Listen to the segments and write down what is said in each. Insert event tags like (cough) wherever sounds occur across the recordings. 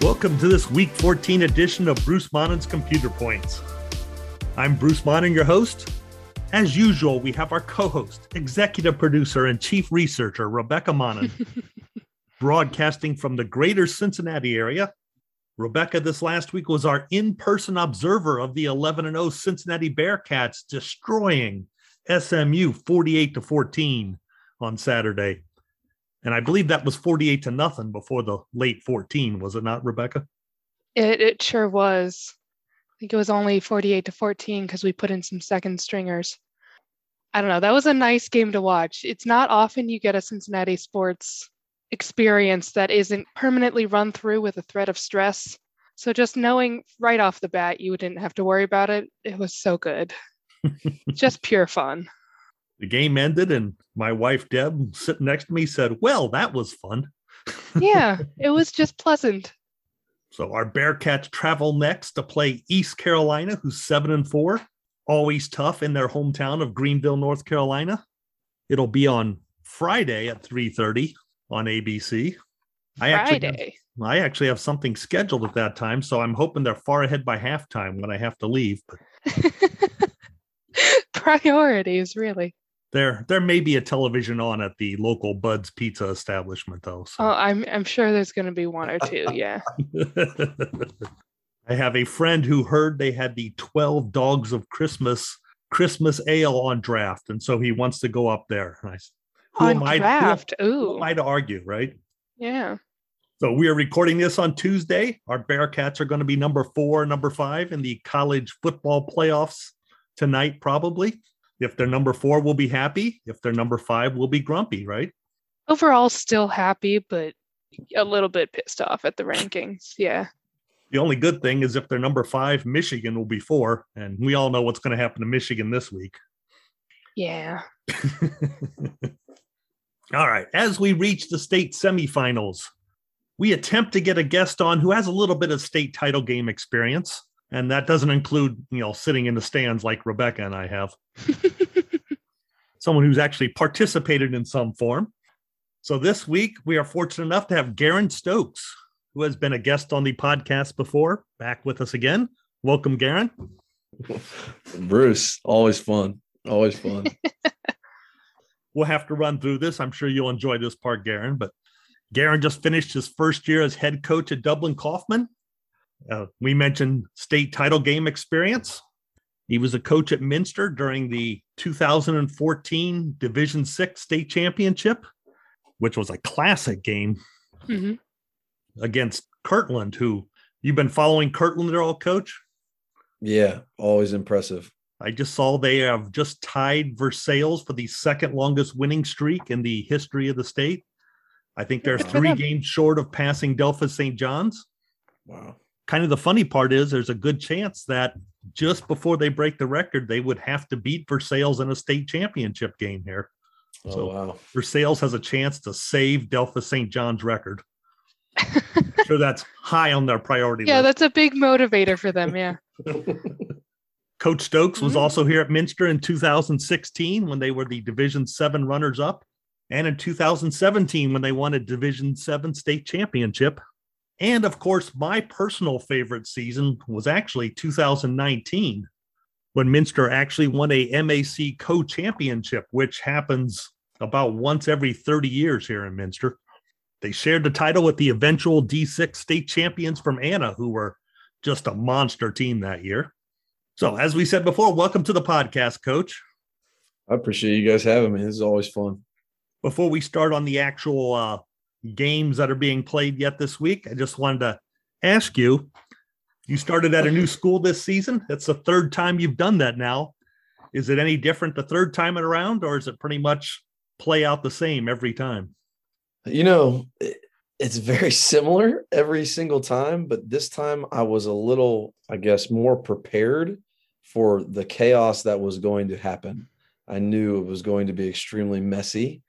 Welcome to this week 14 edition of Bruce Monnin's Computer Points. I'm Bruce Monnin, your host. As usual, we have our co host, executive producer, and chief researcher, Rebecca Monnin, (laughs) broadcasting from the greater Cincinnati area. Rebecca, this last week was our in person observer of the 11 0 Cincinnati Bearcats destroying SMU 48 to 14 on Saturday. And I believe that was 48 to nothing before the late 14, was it not, Rebecca? It, it sure was. I think it was only 48 to 14 because we put in some second stringers. I don't know. That was a nice game to watch. It's not often you get a Cincinnati sports experience that isn't permanently run through with a threat of stress. So just knowing right off the bat you didn't have to worry about it, it was so good. (laughs) just pure fun the game ended and my wife deb sitting next to me said well that was fun yeah (laughs) it was just pleasant so our bearcats travel next to play east carolina who's seven and four always tough in their hometown of greenville north carolina it'll be on friday at 3.30 on abc I actually, have, I actually have something scheduled at that time, so I'm hoping they're far ahead by halftime when I have to leave. (laughs) Priorities, really. There, there may be a television on at the local Bud's Pizza establishment, though. So. Oh, I'm I'm sure there's going to be one or two. Yeah. (laughs) (laughs) I have a friend who heard they had the Twelve Dogs of Christmas Christmas Ale on draft, and so he wants to go up there. I, who on am draft? I, who, Ooh. Who am I to argue, right? Yeah. So we are recording this on Tuesday. Our Bearcats are going to be number four, number five in the college football playoffs tonight, probably. If they're number four, we'll be happy. If they're number five, we'll be grumpy, right? Overall, still happy, but a little bit pissed off at the rankings. Yeah. The only good thing is if they're number five, Michigan will be four. And we all know what's going to happen to Michigan this week. Yeah. (laughs) all right. As we reach the state semifinals, we attempt to get a guest on who has a little bit of state title game experience and that doesn't include you know sitting in the stands like rebecca and i have (laughs) someone who's actually participated in some form so this week we are fortunate enough to have Garen Stokes, who has been a guest on the podcast before, back with us again. Welcome, Garen. (laughs) Bruce, always fun. Always fun. (laughs) we'll have to run through this. I'm sure you'll enjoy this part, Garen. But Garen just finished his first year as head coach at Dublin Coffman uh, we mentioned state title game experience. He was a coach at Minster during the 2014 Division Six state championship, which was a classic game mm-hmm. against Kirtland, who you've been following Kirtland at all, coach? Yeah, always impressive. I just saw they have just tied Versailles for the second longest winning streak in the history of the state. I think they're three games short of passing Delphos St. John's. Wow kind of the funny part is there's a good chance that just before they break the record, they would have to beat Versailles in a state championship game here. Oh, so wow. Versailles has a chance to save Delphos St. John's record. (laughs) sure that's high on their priority yeah, list. that's a big motivator for them. Yeah. (laughs) Coach Stokes was mm-hmm. also here at Minster in 2016 when they were the Division Seven runners up, and in 2017 when they won a Division Seven state championship. And of course, my personal favorite season was actually 2019 when Minster actually won a MAC co championship, which happens about once every 30 years here in Minster. They shared the title with the eventual D6 state champions from Anna, who were just a monster team that year. So, as we said before, welcome to the podcast, Coach. I appreciate you guys having me. This is always fun. Before we start on the actual uh, games that are being played yet this week. I just wanted to ask you you started at a new school this season. That's the third time you've done that now. Is it any different the third time around, or is it pretty much play out the same every time? You know, it's very similar every single time, but this time I was a little, I guess, more prepared for the chaos that was going to happen. I knew it was going to be extremely messy.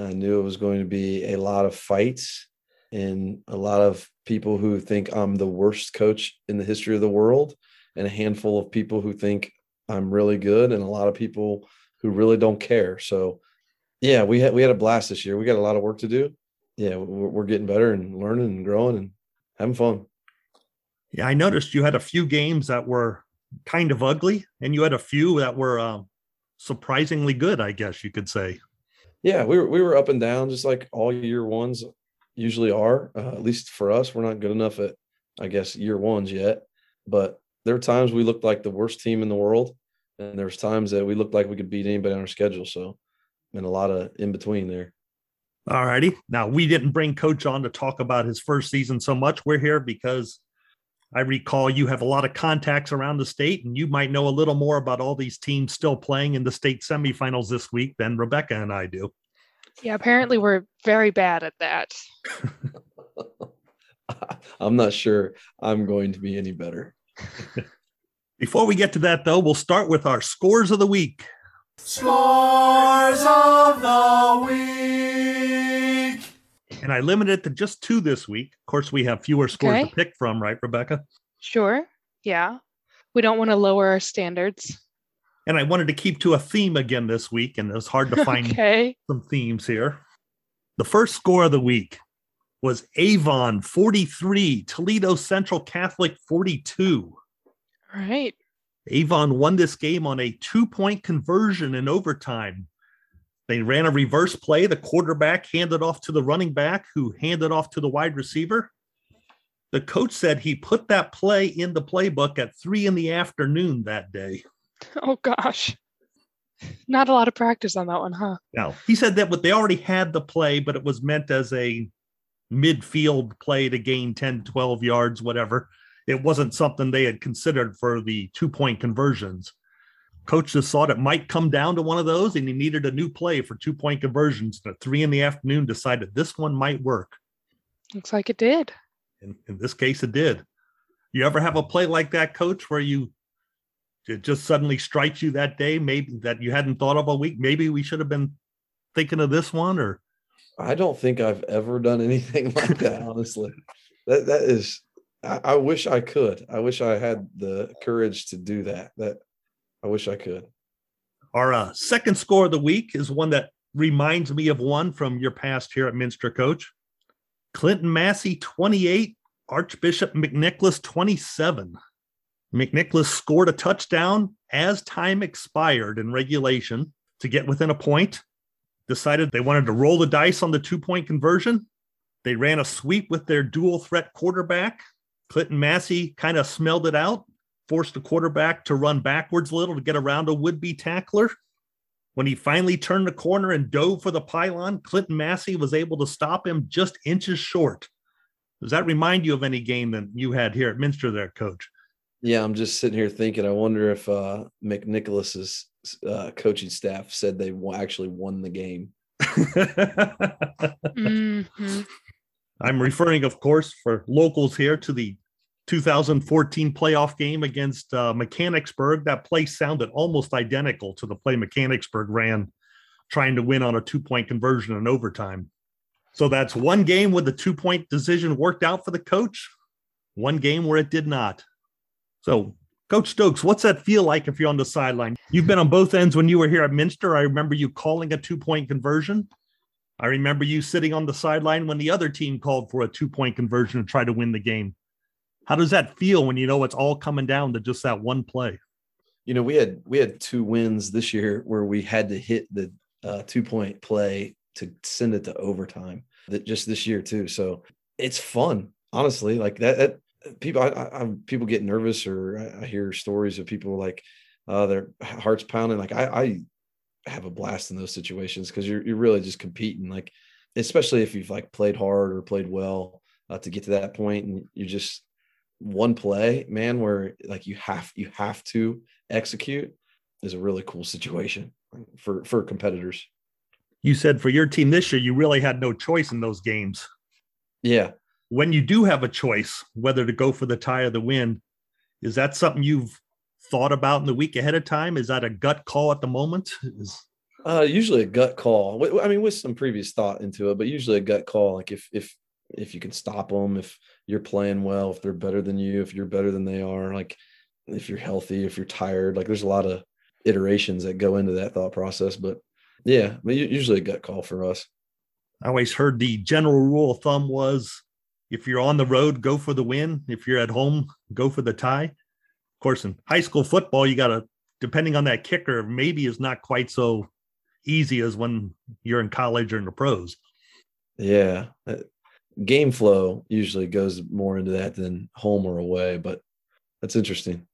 I knew it was going to be a lot of fights and a lot of people who think I'm the worst coach in the history of the world, and a handful of people who think I'm really good, and a lot of people who really don't care. So, yeah, we had we had a blast this year. We got a lot of work to do. Yeah, we're, we're getting better and learning and growing and having fun. Yeah, I noticed you had a few games that were kind of ugly, and you had a few that were um, surprisingly good. I guess you could say. Yeah, we were we were up and down, just like all year ones usually are. Uh, at least for us, we're not good enough at, I guess, year ones yet. But there were times we looked like the worst team in the world, and there was times that we looked like we could beat anybody on our schedule. So, and a lot of in between there. All righty. Now we didn't bring Coach on to talk about his first season so much. We're here because I recall you have a lot of contacts around the state, and you might know a little more about all these teams still playing in the state semifinals this week than Rebecca and I do. Yeah, apparently we're very bad at that. (laughs) I'm not sure I'm going to be any better. (laughs) Before we get to that, though, we'll start with our scores of the week. Scores of the week. And I limited it to just two this week. Of course, we have fewer scores Okay. to pick from, right, Rebecca? Sure. Yeah. We don't want to lower our standards. And I wanted to keep to a theme again this week, and it was hard to (laughs) find okay. some themes here. The first score of the week was Avon 43, Toledo Central Catholic 42. All right. Avon won this game on a two point conversion in overtime. They ran a reverse play. The quarterback handed off to the running back, who handed off to the wide receiver. The coach said he put that play in the playbook at three in the afternoon that day. (laughs) Oh gosh. Not a lot of practice on that one, huh? No. he said that what they already had the play, but it was meant as a midfield play to gain 10, 12 yards, whatever. It wasn't something they had considered for the two point conversions. Coach just thought it might come down to one of those, and he needed a new play for two point conversions. And At three in the afternoon, decided this one might work. Looks like it did. In, in this case, it did. You ever have a play like that, coach, where you it just suddenly strikes you that day, maybe that you hadn't thought of a week? Maybe we should have been thinking of this one, or I don't think I've ever done anything (laughs) like that, honestly. That that is I, I wish I could. I wish I had the courage to do that. That I wish I could. Our uh, second score of the week is one that reminds me of one from your past here at Minster, Coach. Clinton Massie, 28, Archbishop McNicholas, 27. McNicholas scored a touchdown as time expired in regulation to get within a point. Decided they wanted to roll the dice on the two point conversion. They ran a sweep with their dual threat quarterback. Clinton Massie kind of smelled it out, forced the quarterback to run backwards a little to get around a would be tackler. When he finally turned the corner and dove for the pylon, Clinton Massie was able to stop him just inches short. Does that remind you of any game that you had here at Minster there, coach? Yeah, I'm just sitting here thinking. I wonder if uh, McNicholas's uh, coaching staff said they actually won the game. (laughs) Mhm. I'm referring, of course, for locals here to the 2014 playoff game against uh, Mechanicsburg. That play sounded almost identical to the play Mechanicsburg ran trying to win on a two point conversion in overtime. So that's one game where the two point decision worked out for the coach, one game where it did not. So, Coach Stokes, what's that feel like if you're on the sideline? You've been on both ends when you were here at Minster. I remember you calling a two point conversion. I remember you sitting on the sideline when the other team called for a two point conversion to try to win the game. How does that feel when you know it's all coming down to just that one play? You know, we had we had two wins this year where we had to hit the uh, two point play to send it to overtime. That just this year too. So it's fun, honestly. Like that. that people, I, I, people get nervous, or I, I hear stories of people like uh, their hearts pounding. Like I, I have a blast in those situations because you're you're really just competing. Like especially if you've like played hard or played well uh, to get to that point, and you're just one play, man, where like you have you have to execute is a really cool situation for for competitors. You said for your team this year, you really had no choice in those games. Yeah, When you do have a choice whether to go for the tie or the win, is that something you've thought about in the week ahead of time? Is that a gut call at the moment? Is uh, usually a gut call. I mean, with some previous thought into it, but usually a gut call. Like if if if you can stop them, if you're playing well, if they're better than you, if you're better than they are, like if you're healthy, if you're tired, like there's a lot of iterations that go into that thought process. But yeah, but usually a gut call for us. I always heard the general rule of thumb was If you're on the road, go for the win. If you're at home, go for the tie. Of course, in high school football, you got to, depending on that kicker, maybe is not quite so easy as when you're in college or in the pros. Yeah. Uh, Game flow usually goes more into that than home or away, but that's interesting.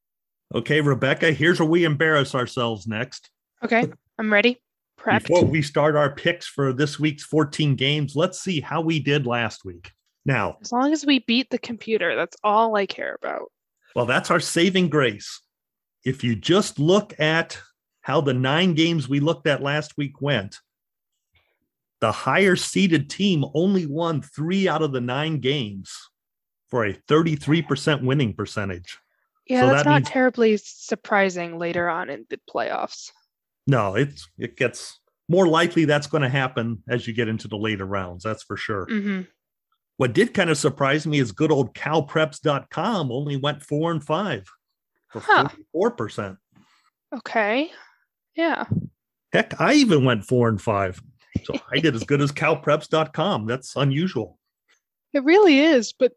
Okay, Rebecca, here's where we embarrass ourselves next. Okay, I'm ready. Prepped. Before we start our picks for this week's 14 games, let's see how we did last week. Now, As long as we beat the computer, that's all I care about. well, that's our saving grace. If you just look at how the nine games we looked at last week went, the higher seeded team only won three out of the nine games for a 33% winning percentage. Yeah, So that's that not means- terribly surprising later on in the playoffs. No, it's it gets more likely that's going to happen as you get into the later rounds. That's for sure. hmm What did kind of surprise me is good old calpreps.com only went four and five for Huh. 44%. Okay. Yeah. Heck, I even went four and five. So I did as good as calpreps.com. That's unusual. It really is, but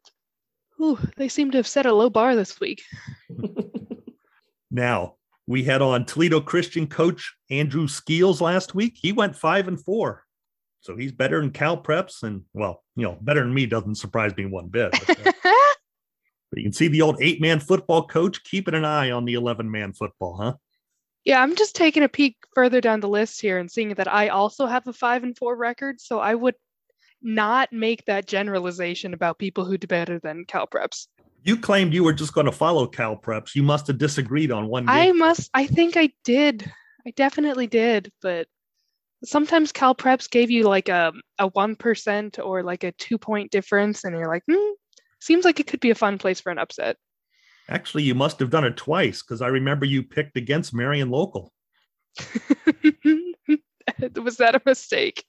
ooh, they seem to have set a low bar this week. (laughs) Now we had on Toledo Christian coach Andrew Skeels last week. He went five and four. So he's better than Cal Preps. And well, you know, better than me doesn't surprise me one bit. But, uh, (laughs) but you can see the old eight man football coach keeping an eye on the 11 man football, huh? Yeah, I'm just taking a peek further down the list here and seeing that I also have a five and four record. So I would not make that generalization about people who do better than Cal Preps. You claimed you were just going to follow Cal Preps. You must have disagreed on one I must, I think I did. I definitely did, but sometimes Cal Preps gave you like a, a 1% or like a two point difference, and you're like, hmm, seems like it could be a fun place for an upset. Actually, you must have done it twice because I remember you picked against Marion Local. (laughs) Was that a mistake?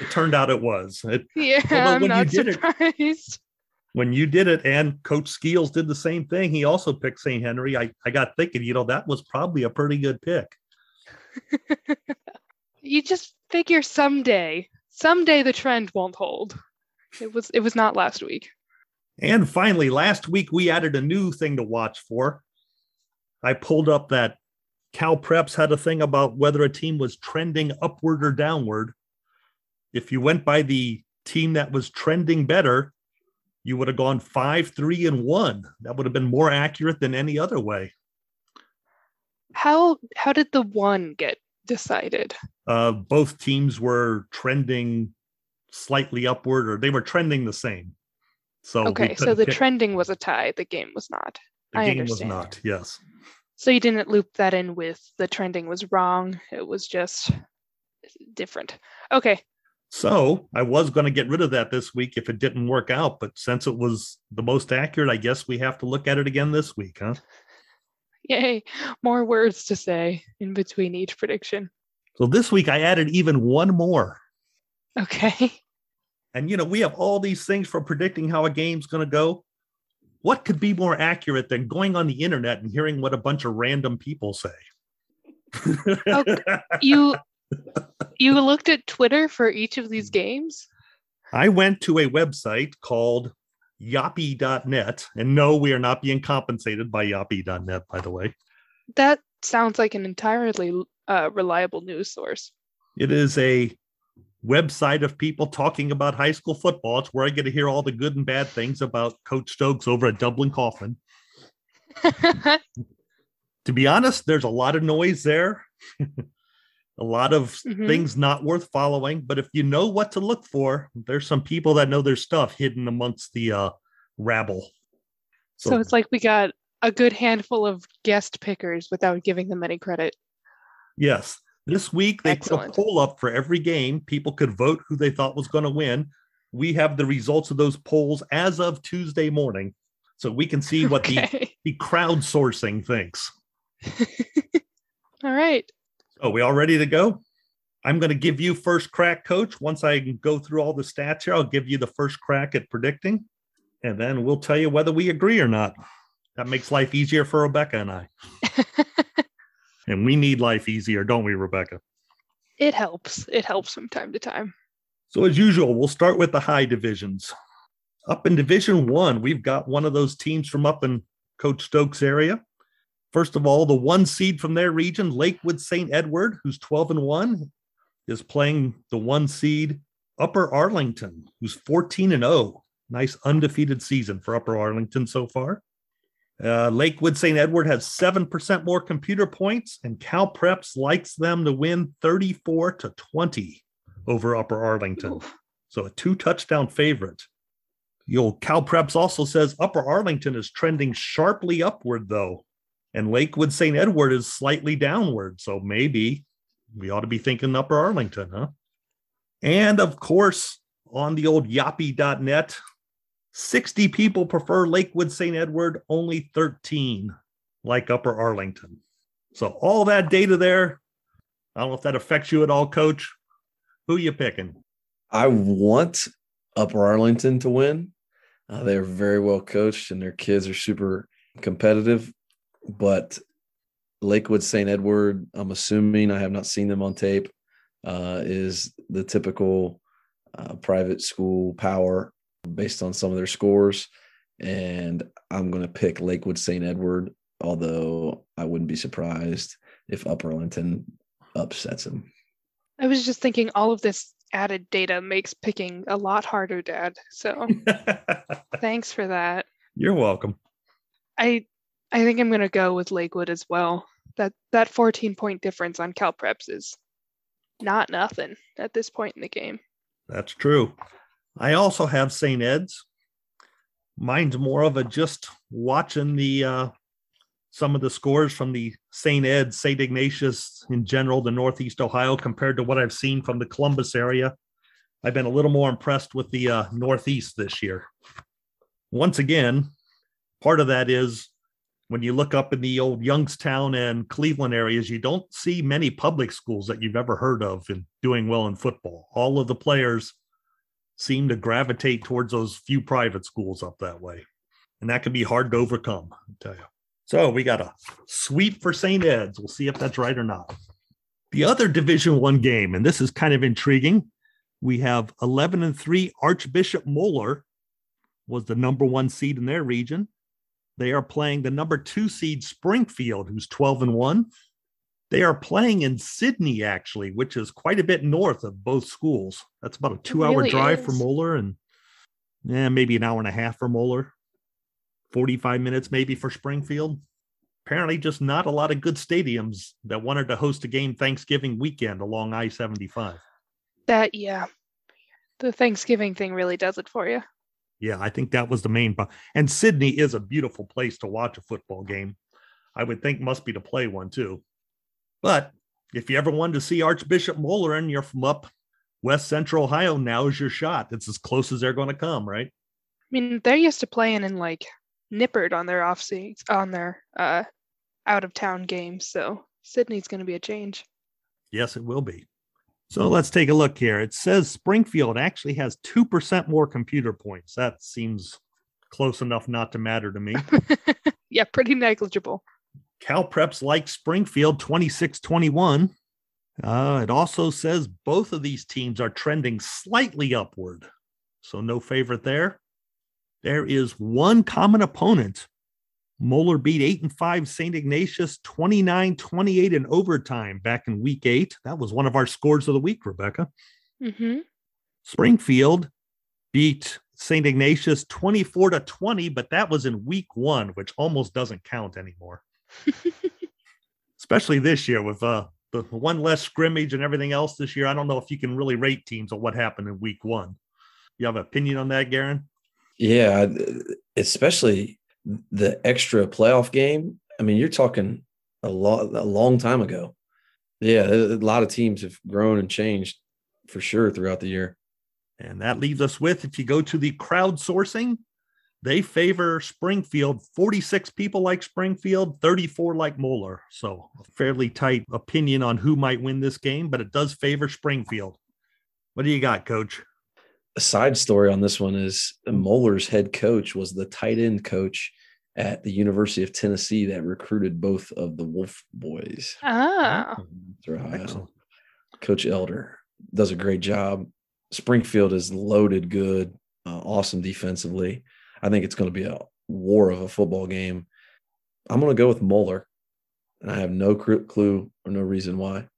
It turned out it was. It, Yeah, I'm when you not did it- surprised. when you did it and Coach Skeels did the same thing, he also picked St. Henry. I, I got thinking, you know, that was probably a pretty good pick. (laughs) You just figure someday, someday the trend won't hold. It was it was not last week. And finally, last week we added a new thing to watch for. I pulled up that Cal Preps had a thing about whether a team was trending upward or downward. If you went by the team that was trending better, you would have gone five, three, and one. That would have been more accurate than any other way. How how did the one get decided? Uh, both teams were trending slightly upward, or they were trending the same. So Okay, so the pick- trending was a tie, the game was not. the I game was understand. not. Yes. So you didn't loop that in with the trending was wrong. It was just different. Okay. So I was going to get rid of that this week if it didn't work out, but since it was the most accurate, I guess we have to look at it again this week, huh? Yay. More words to say in between each prediction. So this week I added even one more. Okay. And you know, we have all these things for predicting how a game's going to go. What could be more accurate than going on the internet and hearing what a bunch of random people say? (laughs) You you looked at Twitter for each of these games? I went to a website called yappi.net. And no, we are not being compensated by yappi.net, by the way. That sounds like an entirely uh, reliable news source. It is a website of people talking about high school football. It's where I get to hear all the good and bad things about Coach Stokes over at Dublin Coffman. (laughs) To be honest, there's a lot of noise there, (laughs) a lot of Mhm. things not worth following. But if you know what to look for, there's some people that know their stuff hidden amongst the uh, rabble. so it's like we got a good handful of guest pickers without giving them any credit. Yes. This week they Excellent. put a poll up for every game. People could vote who they thought was going to win. We have the results of those polls as of Tuesday morning. So we can see what the, Okay. (laughs) the crowdsourcing thinks. (laughs) All right. Oh, we all ready to go? I'm going to give you first crack, coach. Once I go through all the stats here, I'll give you the first crack at predicting, and then we'll tell you whether we agree or not. That makes life easier for Rebecca and I. (laughs) and we need life easier, don't we, Rebecca? It helps. It helps from time to time. So, as usual, we'll start with the high divisions. Up in Division One, we've got one of those teams from up in Coach Stokes area. First of all, the one seed from their region, Lakewood St. Edward, who's 12 and 1, is playing the one seed Upper Arlington, who's 14 and 0. Nice undefeated season for Upper Arlington so far. Uh, Lakewood St. Edward has 7% more computer points, and Cal Preps likes them to win 34 to 20 over Upper Arlington. Oof. So a two touchdown favorite. The old Cal Preps also says Upper Arlington is trending sharply upward, though, and Lakewood St. Edward is slightly downward. So maybe we ought to be thinking Upper Arlington, huh? And of course, on the old yappi.net, 60 people prefer Lakewood St. Edward, only 13 like Upper Arlington. So all that data there. I don't know if that affects you at all, coach. Who you picking? I want Upper Arlington to win. Uh, they're very well coached and their kids are super competitive. But Lakewood St. Edward, I'm assuming I have not seen them on tape, uh, is the typical uh, private school power based on some of their scores. And I'm going to pick Lakewood St. Edward, although I wouldn't be surprised if Upper Arlington upsets them. I was just thinking all of this added data makes picking a lot harder, Dad. So (laughs) thanks for that. You're welcome. I I think I'm gonna go with Lakewood as well. That that 14 point difference on Cal Preps is not nothing at this point in the game. That's true. I also have St. Ed's. Mine's more of a just watching the uh, some of the scores from the St. Ed's, St. Ignatius in general, the Northeast Ohio, compared to what I've seen from the Columbus area. I've been a little more impressed with the uh, Northeast this year. Once again, part of that is when you look up in the old Youngstown and Cleveland areas, you don't see many public schools that you've ever heard of in doing well in football. All of the players seem to gravitate towards those few private schools up that way. And that can be hard to overcome, I tell you. So we got a sweep for St. Ed's. We'll see if that's right or not. The other Division One game, and this is kind of intriguing. We have 11 and 3 Archbishop Moeller was the number one seed in their region. They are playing the number two seed Springfield, who's 12 and 1. They are playing in Sidney, actually, which is quite a bit north of both schools. That's about a two hour really drive for is. Moeller and yeah, maybe an hour and a half for Moeller, 45 minutes maybe for Springfield. Apparently, just not a lot of good stadiums that wanted to host a game Thanksgiving weekend along I 75. That yeah. The Thanksgiving thing really does it for you. Yeah, I think that was the main. pro- And Sidney is a beautiful place to watch a football game. I would think must be to play one too. But if you ever wanted to see Archbishop Moeller and you're from up West Central Ohio, now is your shot. It's as close as they're going to come, right? I mean, they're used to playing in like Nippert on their off seats on their uh out of town games, so Sidney's gonna be a change. Yes, it will be. So let's take a look here. It says Springfield actually has 2% more computer points. That seems close enough not to matter to me. (laughs) yeah, pretty negligible. Cal Preps like Springfield 26 21. Uh, it also says both of these teams are trending slightly upward. So no favorite there. There is one common opponent. Moeller beat 8 and 5 St. Ignatius 29 28 in overtime back in week eight. That was one of our scores of the week, Rebecca. Mm-hmm. Springfield beat St. Ignatius 24 to 20, but that was in week one, which almost doesn't count anymore. Especially this year with uh, the one less scrimmage and everything else this year. I don't know if you can really rate teams on what happened in week one. You have an opinion on that, Garen? Yeah, especially the extra playoff game. I mean, you're talking a lot a long time ago. Yeah, a lot of teams have grown and changed for sure throughout the year. And that leaves us with if you go to the crowdsourcing, they favor Springfield. 46 people like Springfield, 34 like Moeller. So a fairly tight opinion on who might win this game, but it does favor Springfield. What do you got, coach? A side story on this one is Moeller's head coach was the tight end coach at the University of Tennessee that recruited both of the Wolf boys. Ah, through Excellent. Coach Elder does a great job. Springfield is loaded good. uh, awesome defensively. I think it's going to be a war of a football game. I'm going to go with Moeller, and I have no clue or no reason why.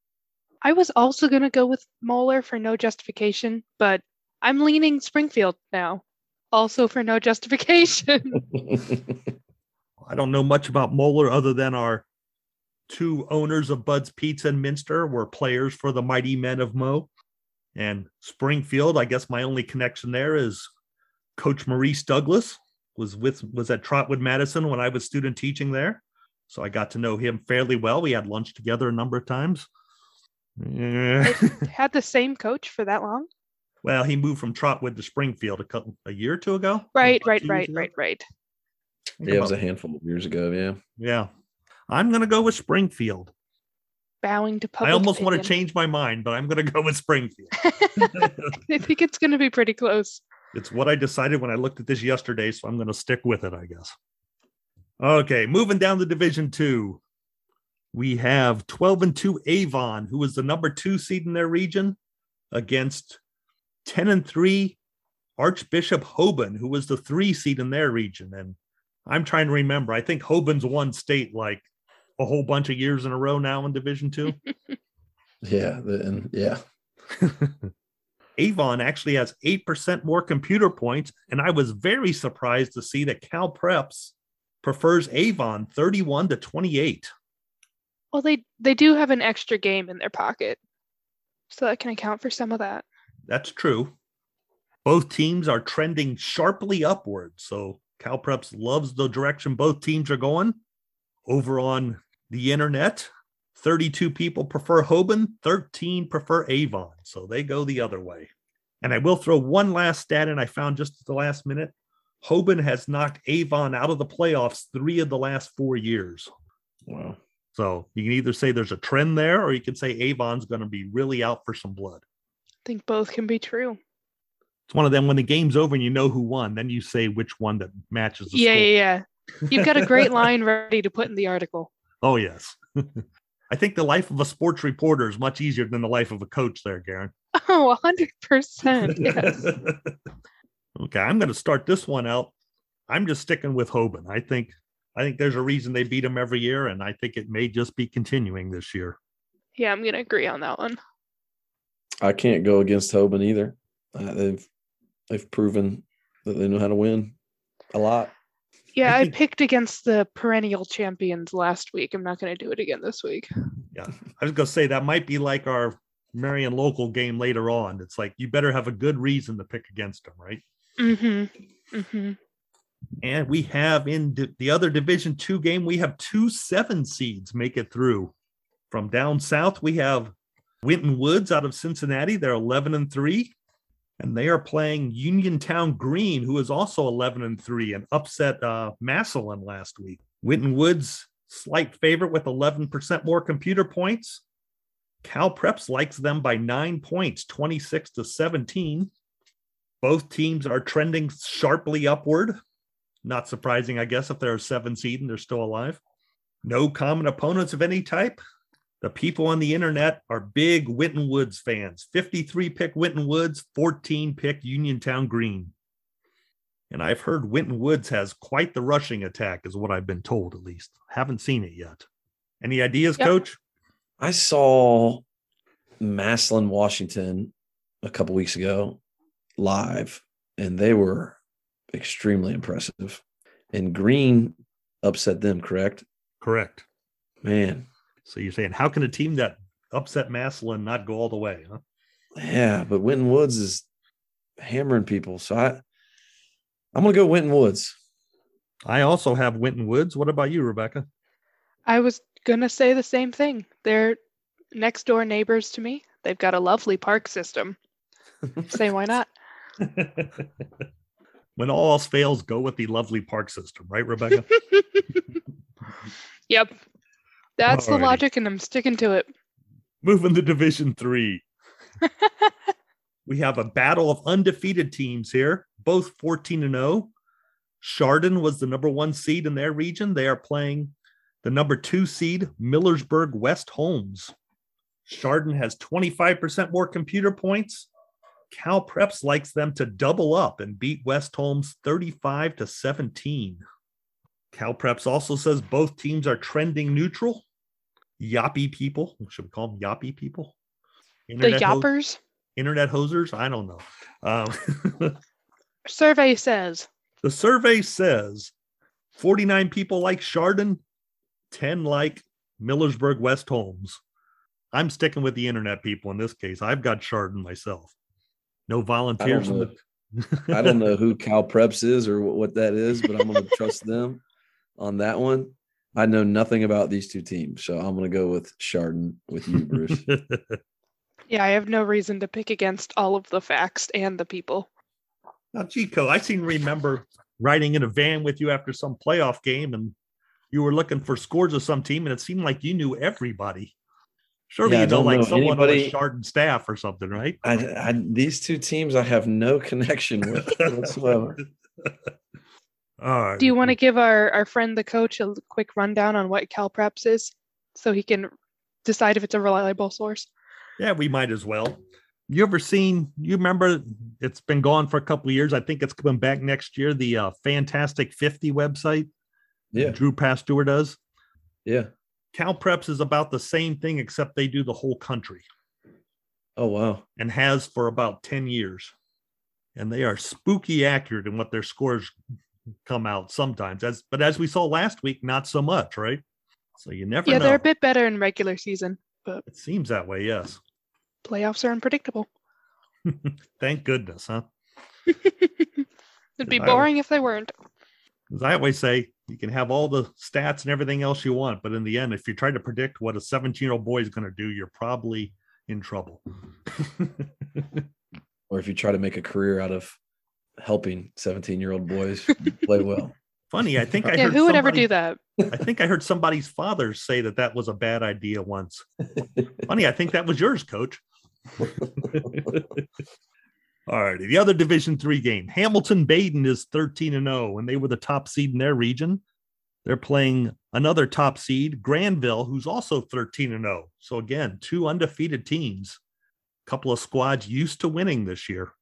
I was also going to go with Moeller for no justification, but I'm leaning Springfield now, also for no justification. (laughs) I don't know much about Moeller other than our two owners of Bud's Pizza and Minster were players for the Mighty Men of Mo. And Springfield, I guess my only connection there is Coach Maurice Douglas was with was at Trotwood Madison when I was student teaching there. So I got to know him fairly well. We had lunch together a number of times. (laughs) had the same coach for that long? Well, he moved from Trotwood to Springfield a couple a year or two ago. Right, right, right, right, right. Yeah, it was a handful of years ago. Yeah. Yeah. I'm going to go with Springfield. Bowing to public. I almost opinion. want to change my mind, but I'm going to go with Springfield. (laughs) I think it's going to be pretty close. It's what I decided when I looked at this yesterday, so I'm going to stick with it, I guess. Okay, moving down to Division Two, we have 12 and 2 Avon, who was the number two seed in their region, against 10 and 3 Archbishop Hoban, who was the three seed in their region. And I'm trying to remember. I think Hoban's won state like a whole bunch of years in a row now in Division Two. (laughs) yeah, and yeah. (laughs) Avon actually has 8% more computer points. And I was very surprised to see that Cal Preps prefers Avon 31 to 28. Well, they, they do have an extra game in their pocket. So that can account for some of that. That's true. Both teams are trending sharply upward. So Cal Preps loves the direction both teams are going. Over on the internet, 32 people prefer Hoban, 13 prefer Avon. So they go the other way. And I will throw one last stat in I found just at the last minute. Hoban has knocked Avon out of the playoffs three of the last four years. Wow. So you can either say there's a trend there, or you can say Avon's going to be really out for some blood. I think both can be true. It's one of them when the game's over and you know who won, then you say which one that matches the yeah, score. Yeah, yeah. You've got a great (laughs) line ready to put in the article. Oh, yes. (laughs) I think the life of a sports reporter is much easier than the life of a coach there, Garen. (laughs) Oh, 100%. (laughs) Yes. okay, I'm going to start this one out. I'm just sticking with Hoban. I think I think there's a reason they beat him every year, and I think it may just be continuing this year. Yeah, I'm going to agree on that one. I can't go against Hoban either. Uh, they've they've proven that they know how to win a lot. Yeah, I, think, I, picked against the perennial champions last week. I'm not going to do it again this week. Yeah, I was going to say that might be like our Marion local game later on. It's like you better have a good reason to pick against them, right? Mm-hmm. Mm-hmm. And we have in the other Division Two game, we have two seven seeds make it through. From down south, we have Winton Woods out of Cincinnati. They're 11 and three and they are playing Uniontown Green, who is also 11 and 3 and upset uh, Massillon last week. Winton Woods, slight favorite with 11% more computer points. Cal Preps likes them by nine points, 26 to 17. Both teams are trending sharply upward. Not surprising, I guess, if they're a seven seed and they're still alive. No common opponents of any type. The people on the internet are big Winton Woods fans. 53 pick Winton Woods, 14 pick Uniontown Green. And I've heard Winton Woods has quite the rushing attack, is what I've been told, at least. Haven't seen it yet. Any ideas, yep. coach? I saw Massillon, Washington a couple weeks ago live, and they were extremely impressive. And Green upset them, correct? Correct. Man, so you're saying, how can a team that upset Massillon not go all the way? Huh? Yeah, but Winton Woods is hammering people. So I, I'm going to go Winton Woods. I also have Winton Woods. What about you, Rebecca? I was going to say the same thing. They're next door neighbors to me. They've got a lovely park system. (laughs) say why not? (laughs) when all else fails, go with the lovely park system, right, Rebecca? (laughs) yep. That's Alrighty. the logic, and I'm sticking to it. Moving to Division Three. (laughs) we have a battle of undefeated teams here, both 14 and 0. Chardon was the number one seed in their region. They are playing the number two seed, Millersburg West Holmes. Chardon has 25% more computer points, Cal Preps likes them to double up and beat West Holmes 35 to 17. Cal Preps also says both teams are trending neutral. Yappy people, should we call them yappy people? The yappers? ho- internet hosers? I don't know. Um, (laughs) survey says the survey says 49 people like Chardon, 10 like Millersburg West Holmes. I'm sticking with the internet people in this case. I've got Chardon myself. No volunteers. from know. the- (laughs) I don't know who Cal Preps is or what that is, but I'm going to trust them on that one. I know nothing about these two teams, so I'm going to go with Chardon with you, Bruce. (laughs) Yeah, I have no reason to pick against all of the facts and the people. Now, Chico, I seem to remember riding in a van with you after some playoff game, and you were looking for scores of some team, and it seemed like you knew everybody. Surely Yeah, I you know, don't like know someone on the Chardon staff or something, right? I, I, these two teams I have no (laughs) connection with (laughs) whatsoever. All right. Do you want to give our, our friend the coach a quick rundown on what Cal Preps is so he can decide if it's a reliable source? Yeah, we might as well. You ever seen? You remember? It's been gone for a couple of years. I think it's coming back next year. The uh, Fantastic Fifty website. that Yeah, Drew Pasteur does. yeah. Cal Preps is about the same thing, except they do the whole country Oh wow. and has for about ten years. And they are spooky accurate in what their scores come out sometimes. As but as we saw last week, not so much, right? So you never Yeah, know. they're a bit better in regular season, but it seems that way. Yes. playoffs are unpredictable. (laughs) Thank goodness, huh? (laughs) It'd be I- boring if they weren't. As I always say, you can have all the stats and everything else you want, but in the end, if you try to predict what a 17 year old boy is going to do, you're probably in trouble. (laughs) Or if you try to make a career out of helping 17 year old boys (laughs) play well. Funny, I think I Yeah, heard who would ever do that? I think I heard somebody's father say that that was a bad idea once. Funny, I think that was yours, coach. (laughs) All righty. The other Division three game, Hamilton Badin is 13 and 0, and they were the top seed in their region. They're playing another top seed, Granville, who's also 13 and 0. So again, two undefeated teams. A couple of squads used to winning this year.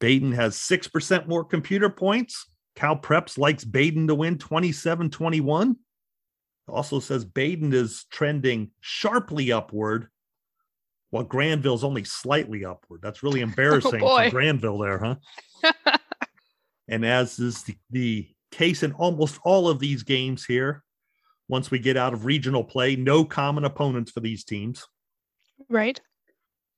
Badin has 6% more computer points. Cal Preps likes Badin to win 27 21. Also says Badin is trending sharply upward, while Granville's only slightly upward. That's really (laughs) oh, embarrassing boy. for Granville there, huh? (laughs) and as is the, the case in almost all of these games here, once we get out of regional play, no common opponents for these teams. Right?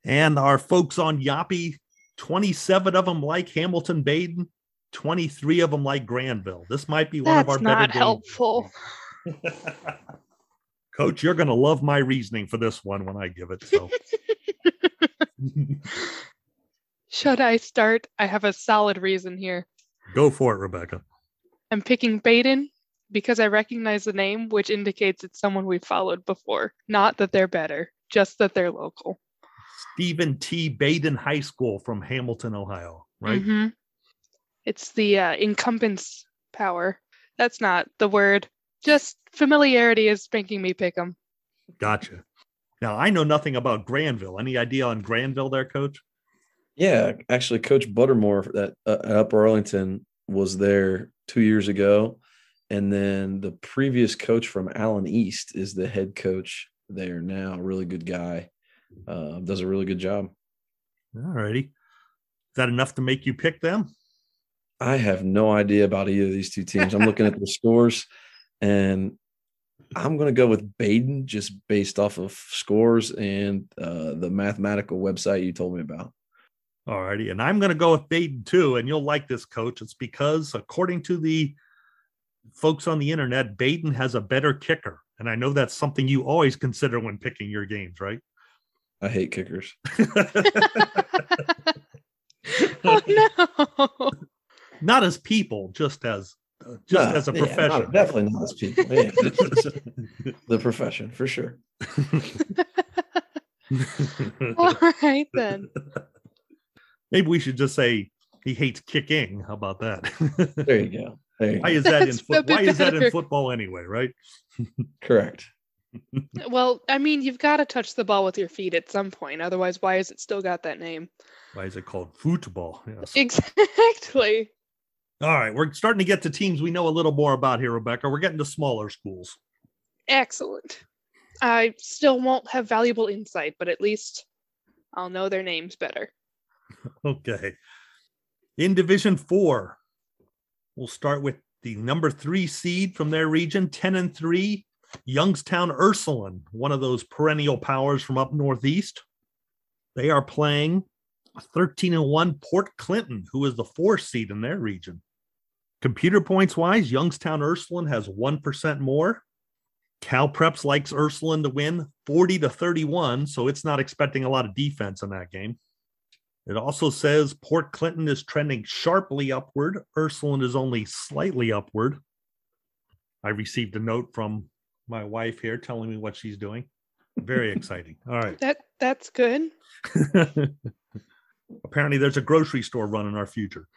And our folks on Yappi, 27 of them like Hamilton Badin, 23 of them like Granville. This might be one of our That's better not games. helpful. (laughs) Coach, you're going to love my reasoning for this one when I give it. So, (laughs) (laughs) Should I start? I have a solid reason here. go for it, Rebecca. I'm picking Badin because I recognize the name, which indicates it's someone we've followed before. Not that they're better, just that they're local. Stephen T. Badin High School from Hamilton, Ohio, right? Mhm. It's the uh, incumbents power. That's not the word. Just familiarity is making me pick them. Gotcha. Now, I know nothing about Granville. Any idea on Granville there, coach? Yeah, actually, Coach Buttermore that uh, at Upper Arlington was there two years ago, and then the previous coach from Allen East is the head coach there now. Really good guy, uh, does a really good job. All righty. Is that enough to make you pick them? I have no idea about either of these two teams. I'm looking at the (laughs) scores, and I'm going to go with Badin just based off of scores and uh, the mathematical website you told me about. All righty. And I'm going to go with Badin too. And you'll like this, coach. It's because, according to the folks on the internet, Badin has a better kicker. And I know that's something you always consider when picking your games, right? I hate kickers. (laughs) (laughs) Oh no! Not as people, just as uh, just No, as a yeah, not- profession. definitely not as people. Yeah, (laughs) the profession for sure. All right then. Maybe we should just say he hates kicking. How about that? There you go. There you why go. is that in That's a foot? bit Why is that in football anyway? Right? Correct. (laughs) Well, I mean, you've got to touch the ball with your feet at some point. Otherwise, why has it still got that name? Why is it called football? Yes. (laughs) Exactly. All right, we're starting to get to teams we know a little more about here, Rebecca. We're getting to smaller schools. Excellent. I still won't have valuable insight, but at least I'll know their names better. (laughs) Okay. In Division Four, we'll start with the number three seed from their region, 10 and 3, Youngstown Ursuline, one of those perennial powers from up northeast. They are playing 13 and 1 Port Clinton, who is the fourth seed in their region. Computer points wise, Youngstown Ursuline has 1% more. Cal Preps likes Ursuline to win 40 to 31, so it's not expecting a lot of defense in that game. It also says Port Clinton is trending sharply upward. Ursuline is only slightly upward. I received a note from my wife here telling me what she's doing. Very exciting. All right. That that's good. (laughs) Apparently, there's a grocery store run in our future.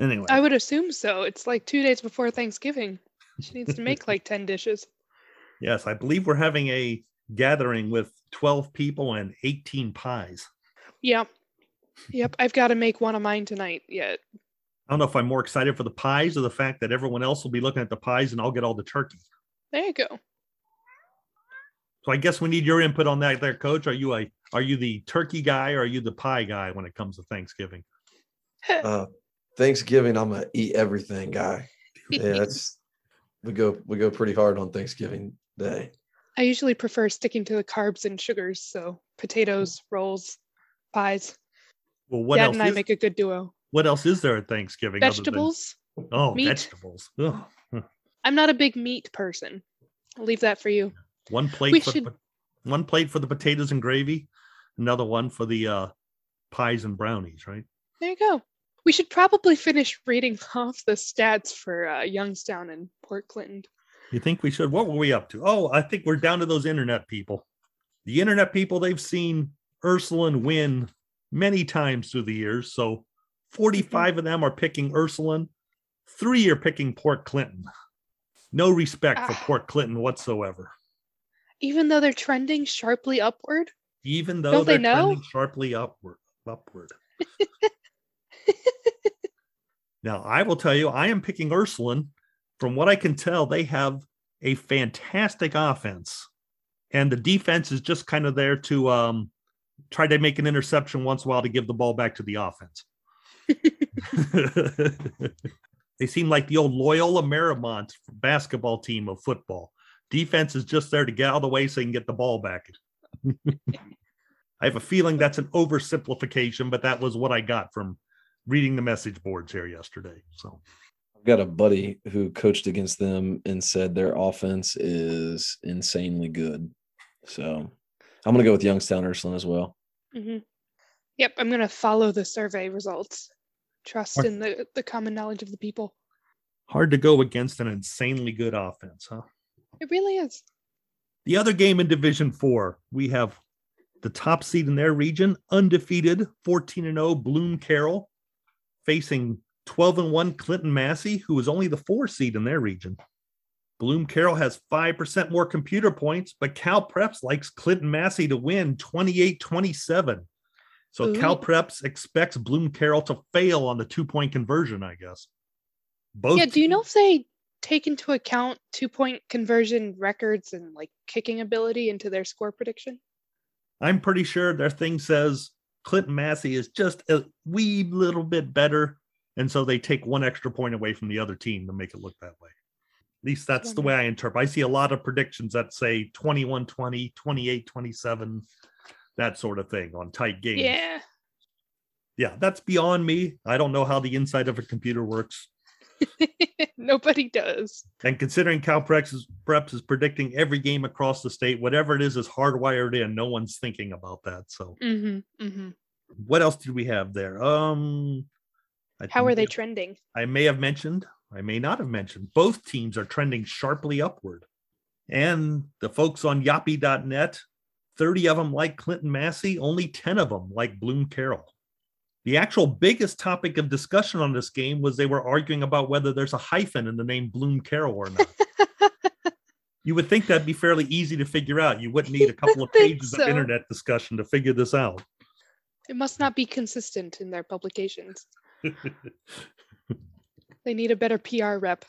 Anyway, I would assume so. It's like two days before Thanksgiving. She needs to make (laughs) like 10 dishes. yes, I believe we're having a gathering with 12 people and 18 pies. Yep. Yep. I've got to make one of mine tonight yet. I don't know if I'm more excited for the pies or the fact that everyone else will be looking at the pies and I'll get all the turkey. There you go. So I guess we need your input on that there, coach. Are you a are you the turkey guy or are you the pie guy when it comes to Thanksgiving? (laughs) Uh, Thanksgiving, I'm a eat everything guy. Yeah, that's we go we go pretty hard on Thanksgiving Day. I usually prefer sticking to the carbs and sugars. So potatoes, rolls, pies. Well, what Dad else and I is, make a good duo. what else is there at Thanksgiving? other than- Vegetables. oh, meat. vegetables. Ugh. I'm not a big meat person. I'll leave that for you. One plate We for should- the, one plate for the potatoes and gravy, another one for the uh, pies and brownies, right? There you go. We should probably finish reading (laughs) off the stats for uh, Youngstown and Port Clinton. You think we should? What were we up to? Oh, I think we're down to those internet people. The internet people, they've seen Ursuline win many times through the years. So 45 of them are picking Ursuline, three are picking Port Clinton. No respect for Ah. Port Clinton whatsoever, Even though they're trending sharply upward. even though Don't they they're know? trending sharply upward. Upward. (laughs) now, I will tell you, I am picking Ursuline. From what I can tell, they have a fantastic offense, and the defense is just kind of there to um, try to make an interception once in a while to give the ball back to the offense. (laughs) (laughs) they seem like the old Loyola Marymount basketball team of football. Defense is just there to get out of the way so you can get the ball back. I have a feeling that's an oversimplification, but that was what I got from reading the message boards here yesterday. So I've got a buddy who coached against them and said their offense is insanely good. So I'm gonna go with Youngstown Ursuline as well. hmm Yep, I'm gonna follow the survey results. Trust Are- in the, the common knowledge of the people. hard to go against an insanely good offense, huh? It really is. The other game in Division Four, we have the top seed in their region, undefeated, 14 and 0, Bloom Carroll, facing 12 and 1 Clinton Massie, who is only the four seed in their region. Bloom Carroll has 5% more computer points, but Cal Preps likes Clinton Massie to win 28 27. So Cal Preps expects Bloom Carroll to fail on the two point conversion, I guess. Both Yeah, do you know if they take into account two point conversion records and like kicking ability into their score prediction? I'm pretty sure their thing says Clinton Massie is just a wee little bit better. And so they take one extra point away from the other team to make it look that way. At least that's the way I interpret. I see a lot of predictions that say 21 20, 28 27, that sort of thing on tight games. Yeah. Yeah, that's beyond me. I don't know how the inside of a computer works. (laughs) Nobody does. And considering Cal Preps is, Preps is predicting every game across the state, whatever it is is hardwired in. No one's thinking about that. So Mm-hmm, mm-hmm. what else did we have there? Um I How are they have- trending? I may have mentioned, I may not have mentioned, both teams are trending sharply upward. And the folks on yappi.net, 30 of them like Clinton Massie, only 10 of them like Bloom Carroll. The actual biggest topic of discussion on this game was they were arguing about whether there's a hyphen in the name Bloom Carroll or not. (laughs) you would think that'd be fairly easy to figure out. You wouldn't need a (laughs) couple of pages so. of internet discussion to figure this out. It must not be consistent in their publications. (laughs) They need a better PR rep.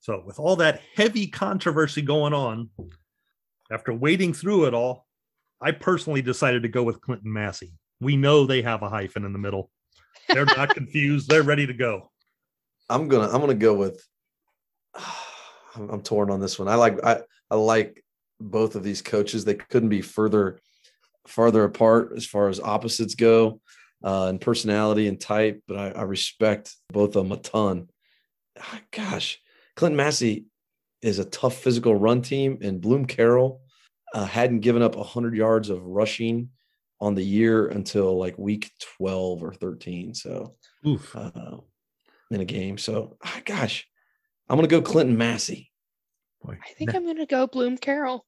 So, with all that heavy controversy going on, after wading through it all, I personally decided to go with Clinton Massie. We know they have a hyphen in the middle. They're not confused. They're ready to go. I'm gonna I'm gonna go with. (sighs) I'm, torn on this one. I like I I like both of these coaches. They couldn't be further farther apart as far as opposites go, uh, and personality and type. But I, I respect both of them a ton. Ah, Gosh, Clinton Massie is a tough physical run team, and Bloom Carroll uh, hadn't given up 100 yards of rushing on the year until like week 12 or 13. So Oof. uh, in a game. So, ah, gosh, I'm going to go Clinton Massie. Boy, I think now- I'm gonna go Bloom Carroll.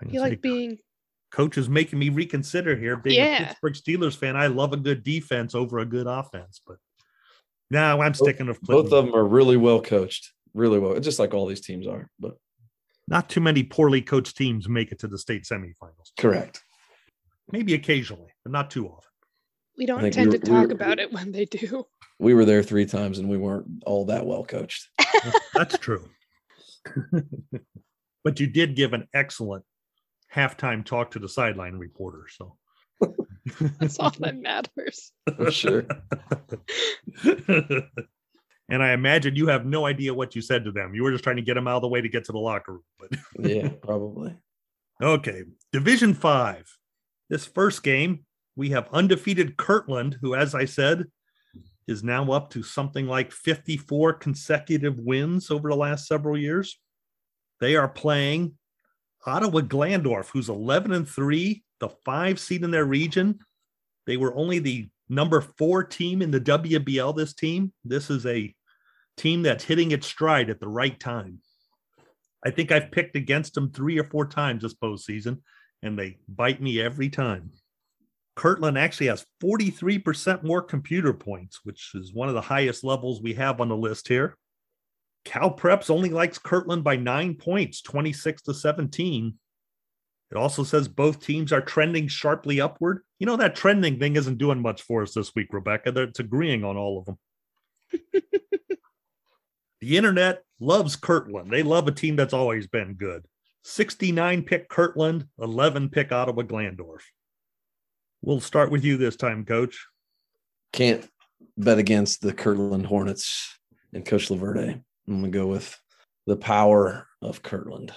I can He say like being coach is making me reconsider here. Being a Pittsburgh Steelers fan, I love a good defense over a good offense, but now I'm sticking with Clinton. Both of them are really well coached, really well, just like all these teams are. But Not too many poorly coached teams make it to the state semifinals. correct. Maybe occasionally, but not too often. we don't think tend we to were- we talk were- about it when they do. We were there three times and we weren't all that well coached. (laughs) That's true. (laughs) but you did give an excellent halftime talk to the sideline reporter. So That's all that matters. For sure. (laughs) and I imagine you have no idea what you said to them. You were just trying to get them out of the way to get to the locker room. But Yeah, probably. okay, Division Five. This first game, we have undefeated Kirtland, who, as I said, is now up to something like 54 consecutive wins over the last several years. They are playing Ottawa Glandorf, who's 11 and 3, the five seed in their region. They were only the number four team in the WBL this team. This is a team that's hitting its stride at the right time. I think I've picked against them three or four times this postseason, and they bite me every time. Kirtland actually has 43% more computer points, which is one of the highest levels we have on the list here. Cal Preps only likes Kirtland by nine points, 26 to 17. It also says both teams are trending sharply upward. You know, that trending thing isn't doing much for us this week, Rebecca. It's agreeing on all of them. (laughs) the internet loves Kirtland. They love a team that's always been good. 69 pick Kirtland, 11 pick Ottawa Glandorf. We'll start with you this time, coach. Can't bet against the Kirtland Hornets and Coach LaVerde. I'm going to go with the power of Kirtland.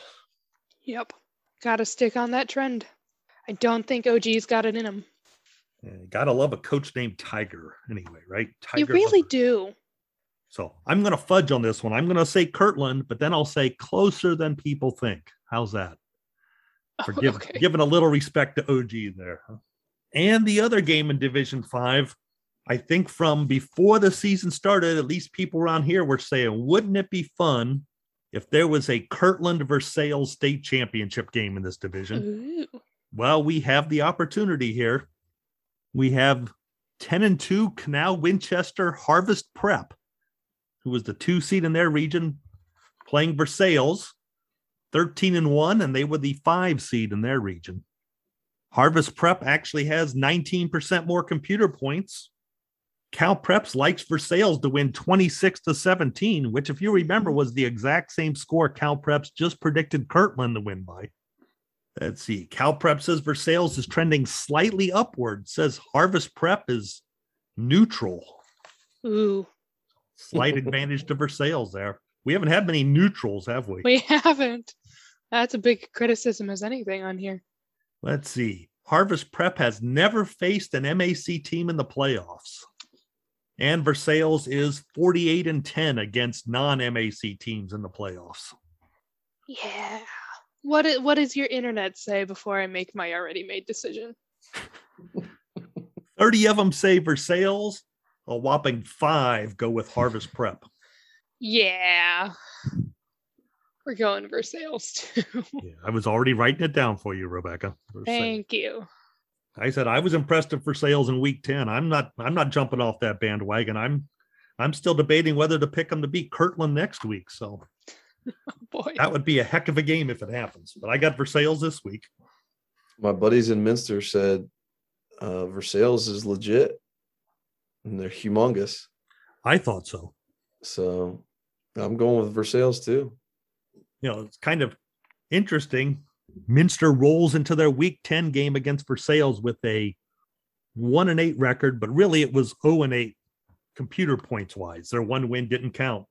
Yep. Gotta stick on that trend. I don't think OG's got it in him. Yeah, gotta love a coach named Tiger, anyway, right? Tiger You really Lover. do. So I'm gonna fudge on this one. I'm gonna say Kirtland, but then I'll say closer than people think. How's that? (laughs) For Oh, give- okay. giving a little respect to OG there. And the other game in Division Five, I think from before the season started, at least people around here were saying, wouldn't it be fun if there was a Kirtland Versailles state championship game in this division? Ooh. Well, we have the opportunity here. We have 10 and 2 Canal Winchester Harvest Prep, who was the two seed in their region, playing Versailles, 13 and 1, and they were the five seed in their region. Harvest Prep actually has 19% more computer points. Cal Preps likes Versailles to win 26 to 17, which, if you remember, was the exact same score Cal Preps just predicted Kirtland to win by. Let's see. Cal Prep says Versailles is trending slightly upward. Says Harvest Prep is neutral. Ooh. Slight (laughs) advantage to Versailles there. We haven't had many neutrals, have we? We (laughs) haven't. That's a big criticism as anything on here. Let's see. Harvest Prep has never faced an MAC team in the playoffs. And Versailles is 48 and 10 against non MAC teams in the playoffs. Yeah. What i- what does your internet say before I make my already made decision? (laughs) 30 of them say Versailles. A whopping five go with Harvest Prep. Yeah. We're going Versailles too. (laughs) Yeah, I was already writing it down for you, Rebecca. Versailles. Thank you. I said I was impressed Versailles in week 10. I'm not I'm not jumping off that bandwagon. I'm I'm still debating whether to pick them to beat Kirtland next week. So (laughs) Boy. that would be a heck of a game if it happens. But I got Versailles this week. My buddies in Minster said Uh, Versailles is legit, and they're humongous. I thought so. So I'm going with Versailles too. You know, it's kind of interesting. Minster rolls into their week 10 game against Versailles with a one and eight record, but really it was 0 and 8 computer points wise. Their one win didn't count.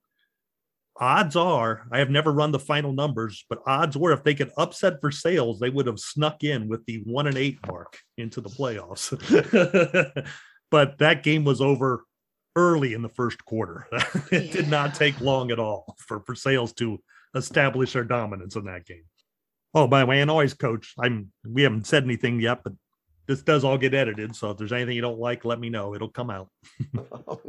Odds are, I have never run the final numbers, but odds were if they could upset Versailles, they would have snuck in with the one and eight mark into the playoffs. (laughs) but that game was over early in the first quarter. (laughs) it did not take long at all for Versailles to establish their dominance in that game. Oh, by the way, and always coach, I'm we haven't said anything yet, but this does all get edited. So if there's anything you don't like, let me know. It'll come out. (laughs) (laughs) Oh,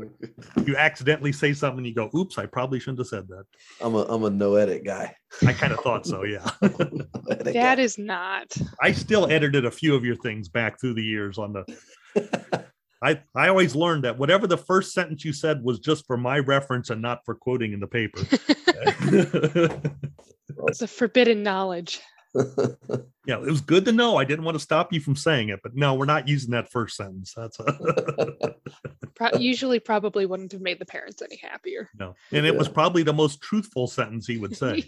you accidentally say something, you go, "Oops, I probably shouldn't have said that." I'm a I'm a no edit guy. I kind of thought so. Yeah. That is not. I still edited a few of your things back through the years on the. I I always learned that whatever the first sentence you said was just for my reference and not for quoting in the paper. (laughs) It's a forbidden knowledge. (laughs) yeah, it was good to know. I didn't want to stop you from saying it, but no, we're not using that first sentence. That's a (laughs) Pro- usually probably wouldn't have made the parents any happier. no, and it was probably the most truthful sentence he would say.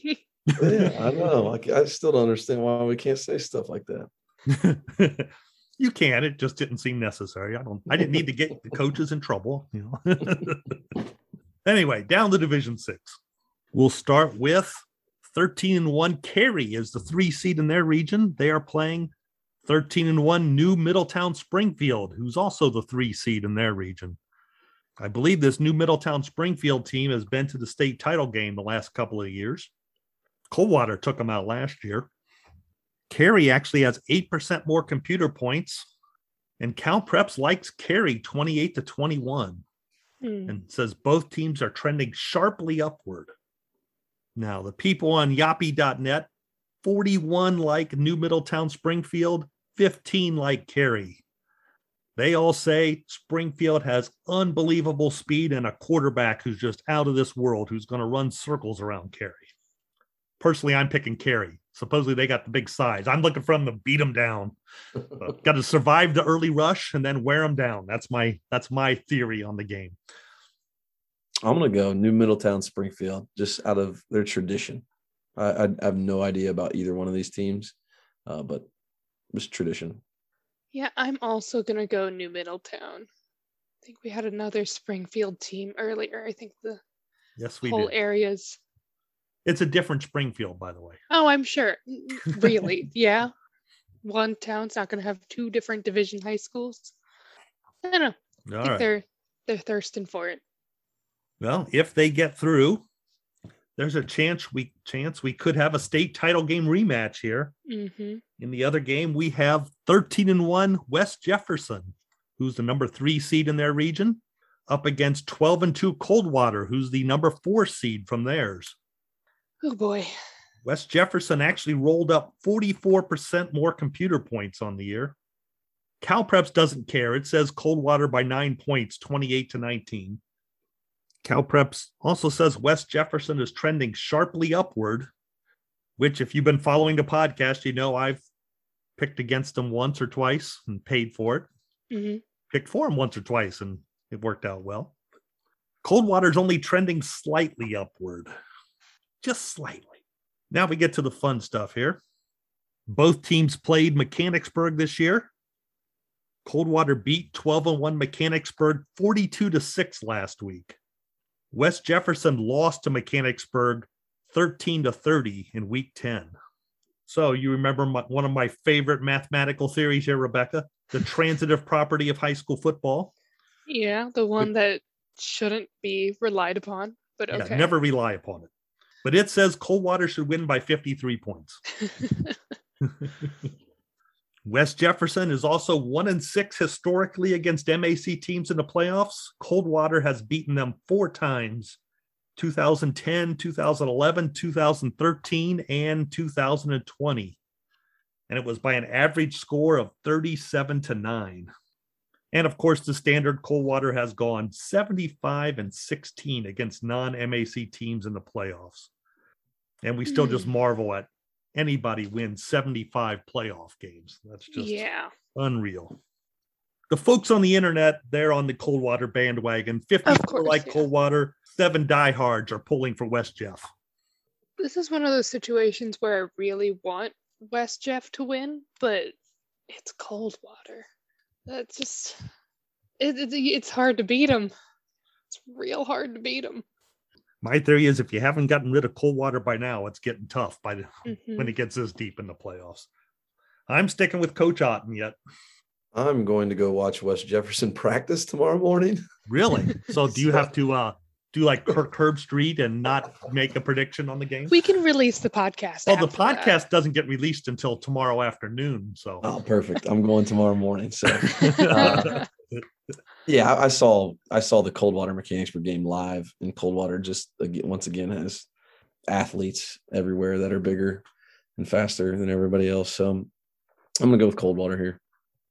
yeah, I know. I, I still don't understand why we can't say stuff like that. You can. It just didn't seem necessary. I don't. I didn't need to get the coaches in trouble. You know. (laughs) anyway, down to Division Six. We'll start with thirteen and one. Carey is the three seed in their region. They are playing thirteen and one. New Middletown Springfield, who's also the three seed in their region. I believe this new Middletown Springfield team has been to the state title game the last couple of years. Coldwater took them out last year. Carey actually has 8% more computer points, and Cal Preps likes Carey 28 to 21 Hmm. and says both teams are trending sharply upward. Now, the people on yappi.net 41 like New Middletown Springfield, 15 like Carey. They all say Springfield has unbelievable speed and a quarterback who's just out of this world who's going to run circles around Carey. Personally, I'm picking Carey. Supposedly they got the big size. I'm looking for them to beat them down. got to survive the early rush and then wear them down. That's my that's my theory on the game. I'm gonna go New Middletown Springfield just out of their tradition. I, I, I have no idea about either one of these teams, uh, but just tradition. Yeah, I'm also gonna go New Middletown. I think we had another Springfield team earlier. I think the Yes, we whole do. areas. It's a different Springfield, by the way. Oh, I'm sure. (laughs) Really? yeah. One town's not gonna have two different division high schools. I don't know. I think right. they're they're thirsting for it. Well, if they get through, there's a chance we chance we could have a state title game rematch here. hmm In the other game, we have 13 and 1 West Jefferson, who's the number three seed in their region, up against 12 and 2 Coldwater, who's the number four seed from theirs. Oh boy. West Jefferson actually rolled up 44% more computer points on the year. Cal Preps doesn't care. It says Coldwater by nine points, 28 to 19. Cal Preps also says West Jefferson is trending sharply upward, which, if you've been following the podcast, you know I've picked against them once or twice and paid for it. hmm Picked for them once or twice and it worked out well. Coldwater's only trending slightly upward, just slightly. Now we get to the fun stuff here. Both teams played Mechanicsburg this year. Coldwater beat 12 and 1 Mechanicsburg 42 to 6 last week. West Jefferson lost to Mechanicsburg 13 to 30 in week 10. So you remember my, one of my favorite mathematical theories here, Rebecca, the transitive property of high school football. Yeah, the one that shouldn't be relied upon, but Yeah, okay. never rely upon it. But it says Coldwater should win by 53 points. (laughs) (laughs) West Jefferson is also one and six historically against MAC teams in the playoffs. Coldwater has beaten them four times 2010, 2011, 2013, and 2020. And it was by an average score of 37 to 9. And of course, the standard Coldwater has gone 75 and 16 against non MAC teams in the playoffs. And we still just Hmm. marvel at anybody wins 75 playoff games. That's just yeah. unreal. the folks on the internet, they're on the Coldwater bandwagon. 50 Of course, like yeah. Coldwater, seven diehards are pulling for West Jeff. This is one of those situations where I really want West Jeff to win, but it's Coldwater. That's just it, it's it's hard to beat him. It's real hard to beat him. My theory is if you haven't gotten rid of Coldwater by now, it's getting tough by the, Mm-hmm. when it gets this deep in the playoffs. I'm sticking with Coach Otten yet. I'm going to go watch West Jefferson (laughs) practice tomorrow morning. Really? (laughs) So do you have to uh do like Kirk Herbstreit and not make a prediction on the game? We can release the podcast. Well, the after that. podcast doesn't get released until tomorrow afternoon. So Oh, perfect. I'm going tomorrow morning. So (laughs) uh, yeah, I, I saw I saw the Coldwater Mechanicsburg game live, and Coldwater just once again has athletes everywhere that are bigger and faster than everybody else. So I'm gonna go with Coldwater here.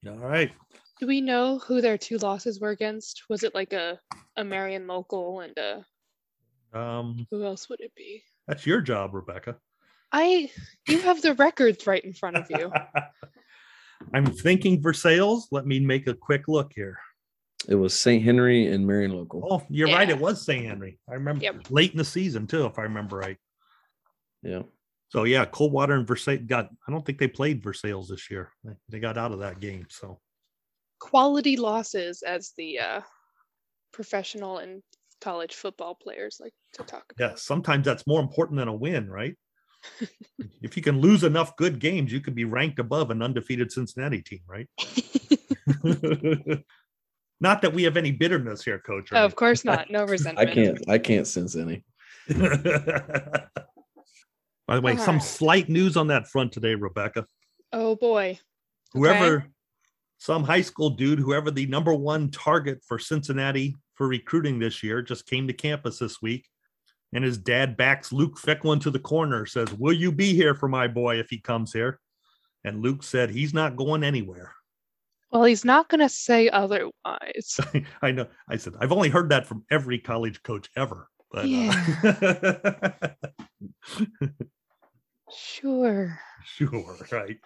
all right. Do we know who their two losses were against? Was it like a a Marion local and a Um, who else would it be? that's your job, Rebecca. I you have the records right in front of you. (laughs) I'm thinking Versailles. Let me make a quick look here. It was St. Henry and Marion local. Oh, you're right. It was St. Henry. I remember Yep. late in the season too, if I remember right. Yeah. So yeah, Coldwater and Versailles got. I don't think they played Versailles this year. They- They got out of that game. So Quality losses as the uh, professional and college football players like to talk about. yeah, sometimes that's more important than a win, right? (laughs) if you can lose enough good games, you could be ranked above an undefeated Cincinnati team, right? (laughs) (laughs) not that we have any bitterness here, Coach. or of course not. No resentment. I can't I can't sense any. By the way, some slight news on that front today, Rebecca. Oh boy. Whoever, some high school dude, whoever the number one target for Cincinnati for recruiting this year, just came to campus this week. And his dad backs Luke Fickell to the corner, says, Will you be here for my boy if he comes here? And Luke said, He's not going anywhere. Well, he's not going to say otherwise. (laughs) I know. I said, I've only heard that from every college coach ever. But uh, (laughs) Sure. sure, right.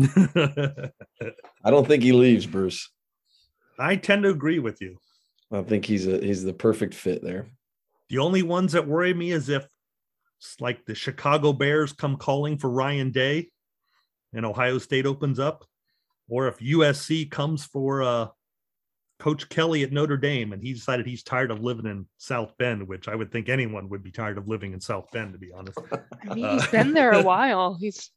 (laughs) I don't think he leaves, Bruce. I tend to agree with you. I think he's a he's the perfect fit there. The only ones that worry me is if it's like the Chicago Bears come calling for Ryan Day and Ohio State opens up, or if USC comes for uh, Coach Kelly at Notre Dame and he decided he's tired of living in South Bend, which I would think anyone would be tired of living in South Bend, to be honest. (laughs) I mean, Uh, he's been there a (laughs) while. He's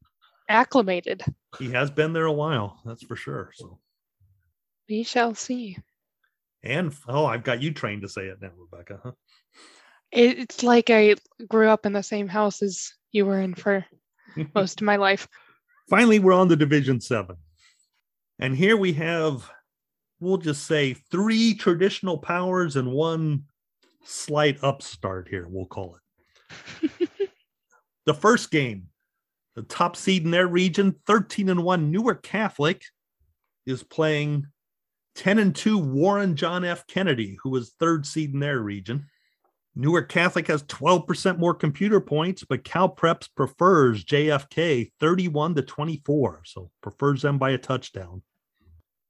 acclimated. He has been there a while, that's for sure. So, We shall see. and oh, I've got you trained to say it now, Rebecca. Huh? It, it's like I grew up in the same house as you were in for (laughs) most of my life. finally we're on the division seven. And here we have we'll just say three traditional powers and one slight upstart here we'll call it. (laughs) The first game the top seed in their region 13 and 1 newark catholic is playing 10 and 2 warren john f. Kennedy who was third seed in their region Newark Catholic has 12% more computer points, but Cal Preps prefers JFK 31 to 24, so prefers them by a touchdown.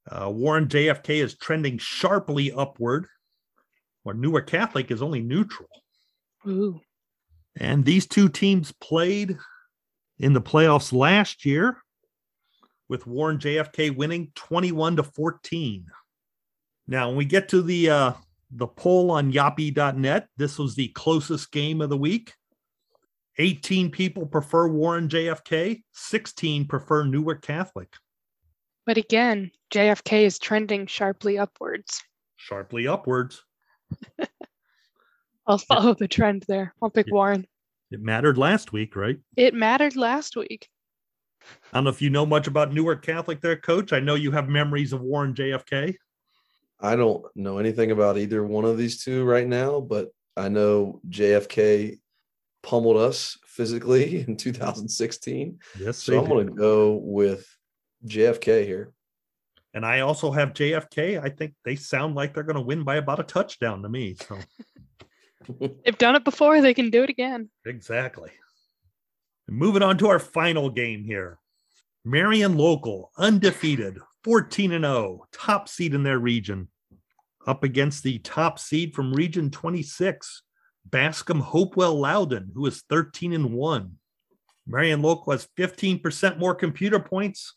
Uh, Warren JFK is trending sharply upward, where Newark Catholic is only neutral. Ooh. And these two teams played in the playoffs last year, with Warren JFK winning 21 to 14. Now, when we get to the uh, the poll on yappi.net, this was the closest game of the week. 18 people prefer Warren JFK, 16 prefer Newark Catholic. But again, JFK is trending sharply upwards. Sharply upwards. (laughs) I'll follow the trend there. I'll pick. Warren. It mattered last week, right? It mattered last week. I don't know if you know much about Newark Catholic there, coach. I know you have memories of Warren JFK. I don't know anything about either one of these two right now, but I know JFK pummeled us physically (laughs) in 2016. Yes, So I'm going to go with JFK here. And I also have JFK. I think they sound like they're going to win by about a touchdown to me. So (laughs) They've done it before, they can do it again. exactly. Moving on to our final game here. Marion local, undefeated, 14 and 0, top seed in their region, up against the top seed from Region 26, Bascom Hopewell Loudon, who is 13 and 1. Marion Local has 15% more computer points.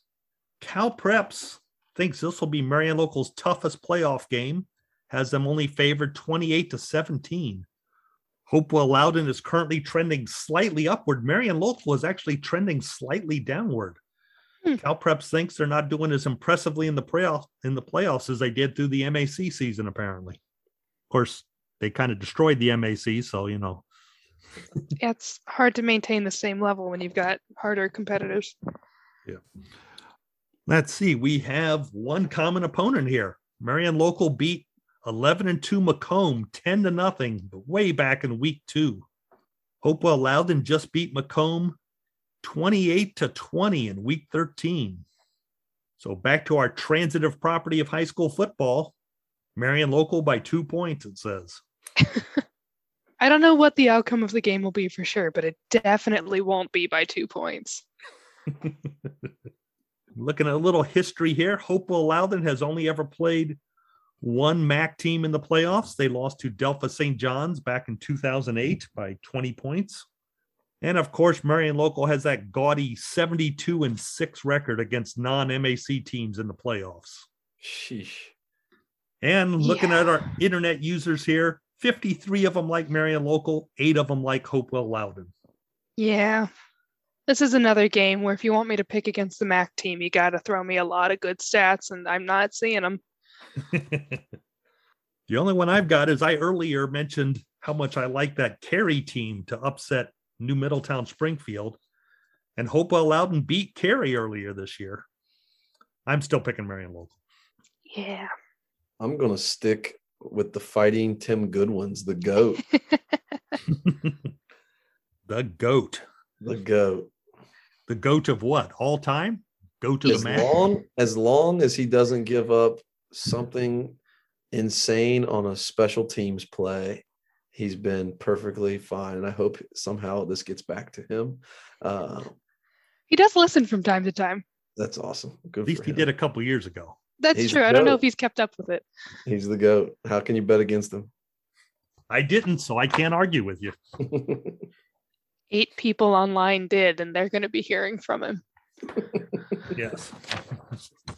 Cal Preps thinks this will be Marion Local's toughest playoff game, has them only favored 28 to 17. Hopewell Loudon is currently trending slightly upward. Marion Local is actually trending slightly downward. Hmm. Cal Preps thinks they're not doing as impressively in the playoff in the playoffs as they did through the MAC season, apparently. Of course, they kind of destroyed the MAC, so you know. (laughs) it's hard to maintain the same level when you've got harder competitors. Yeah. Let's see. We have one common opponent here. Marion Local beat 11 and 2 McComb 10 to nothing way back in week two. Hopewell Loudon just beat McComb 28 to 20 in week 13. So back to our transitive property of high school football. Marion local by two points, it says. (laughs) I don't know what the outcome of the game will be for sure, but it definitely won't be by two points. (laughs) Looking at a little history here, Hopewell Loudon has only ever played one MAC team in the playoffs. They lost to Delphos St. John's back in 2008 by 20 points. And of course, Marion Local has that gaudy 72 and 6 record against non MAC teams in the playoffs. Sheesh. And looking yeah. at our internet users here, 53 of them like Marion Local, eight of them like Hopewell Loudon. Yeah. This is another game where if you want me to pick against the MAC team, you got to throw me a lot of good stats, and I'm not seeing them. (laughs) the only one I've got is I earlier mentioned how much I like that Carey team to upset New Middletown Springfield. And Hopewell Loudon beat Carey earlier this year. I'm still picking Marion Local. Yeah. I'm going to stick with the fighting Tim Goodwins, the GOAT. (laughs) (laughs) the GOAT. The GOAT. The GOAT of what? All time? Go to as the mat. Long, as long as he doesn't give up something insane on a special teams play, he's been perfectly fine. And I hope somehow this gets back to him. Uh, he does listen from time to time. That's awesome. Good At least he did a couple years ago. That's he's true. I don't know if he's kept up with it. He's the goat. How can you bet against him? I didn't, so I can't argue with you. (laughs) Eight people online did, and they're going to be hearing from him. yes. (laughs)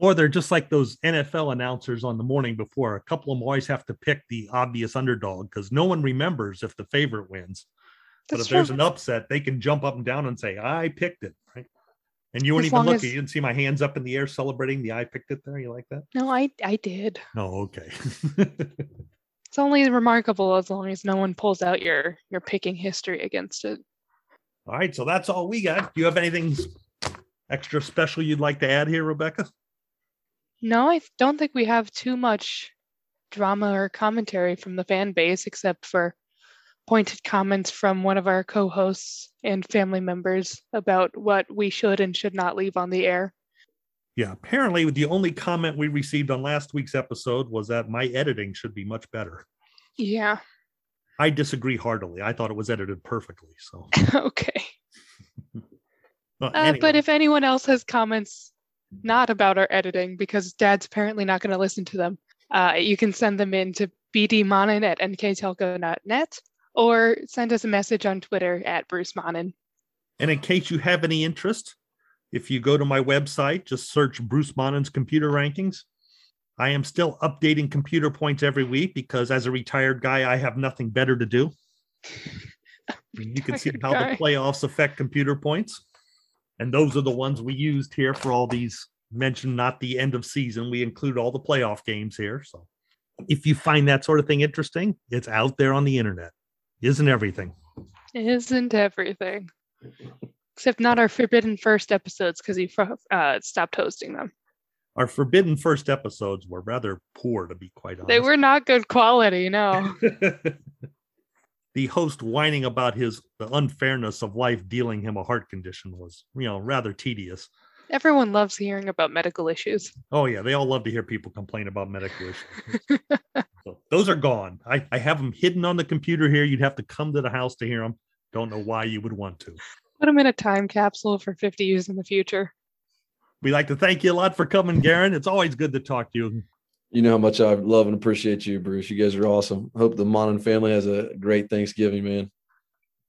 Or they're just like those NFL announcers on the morning before. A couple of them always have to pick the obvious underdog because no one remembers if the favorite wins. That's but if true. there's an upset, they can jump up and down and say, I picked it. Right. And you weren't as even looking. As... You didn't see my hands up in the air celebrating the I picked it there. You like that? No, I I did. Oh, okay. (laughs) it's only remarkable as long as no one pulls out your your picking history against it. All right, so that's all we got. Do you have anything extra special you'd like to add here, Rebecca? No, I don't think we have too much drama or commentary from the fan base, except for pointed comments from one of our co hosts and family members about what we should and should not leave on the air. Yeah, apparently, the only comment we received on last week's episode was that my editing should be much better. Yeah. I disagree heartily. I thought it was edited perfectly. So, (laughs) okay. well, anyway. uh, but if anyone else has comments not about our editing because dad's apparently not going to listen to them, uh, you can send them in to bdmonin at nktelco.net or send us a message on Twitter at Bruce Monin. And in case you have any interest, if you go to my website, just search Bruce Monin's computer rankings. I am still updating computer points every week because as a retired guy, I have nothing better to do. (laughs) you can see how guy. the playoffs affect computer points. And those are the ones we used here for all these mentioned, not the end of season. We include all the playoff games here. So if you find that sort of thing interesting, it's out there on the internet. Isn't everything? Isn't everything. Except not our Forbidden First episodes because he uh, stopped hosting them. Our Forbidden First episodes were rather poor, to be quite honest. They were not good quality, no. (laughs) the host whining about his the unfairness of life dealing him a heart condition was you know rather tedious. Everyone loves hearing about medical issues. Oh yeah they all love to hear people complain about medical issues. So those are gone. I, I have them hidden on the computer here. You'd have to come to the house to hear them don't know why you would want to. Put them in a time capsule for 50 years in the future. We'd like to thank you a lot for coming, Garen. It's always good to talk to you. You know how much I love and appreciate you, Bruce. You guys are awesome. Hope the Monin family has a great Thanksgiving, man.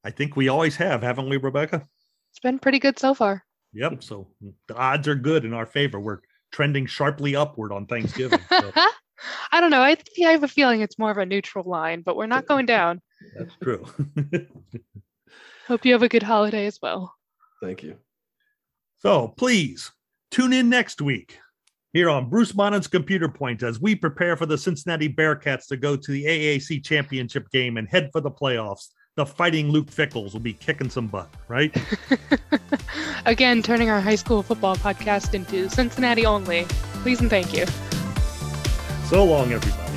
I think we always have, haven't we, Rebecca? It's been pretty good so far. Yep. So the odds are good in our favor. We're trending sharply upward on Thanksgiving. So (laughs) I don't know. I think I have a feeling it's more of a neutral line, but we're not going down. that's true. (laughs) Hope you have a good holiday as well. Thank you. so please tune in next week here on Bruce Monin's Computer Point as we prepare for the Cincinnati Bearcats to go to the AAC championship game and head for the playoffs. The fighting Luke Fickells will be kicking some butt, right? (laughs) Again, turning our high school football podcast into Cincinnati only. Please and thank you. so long, everybody.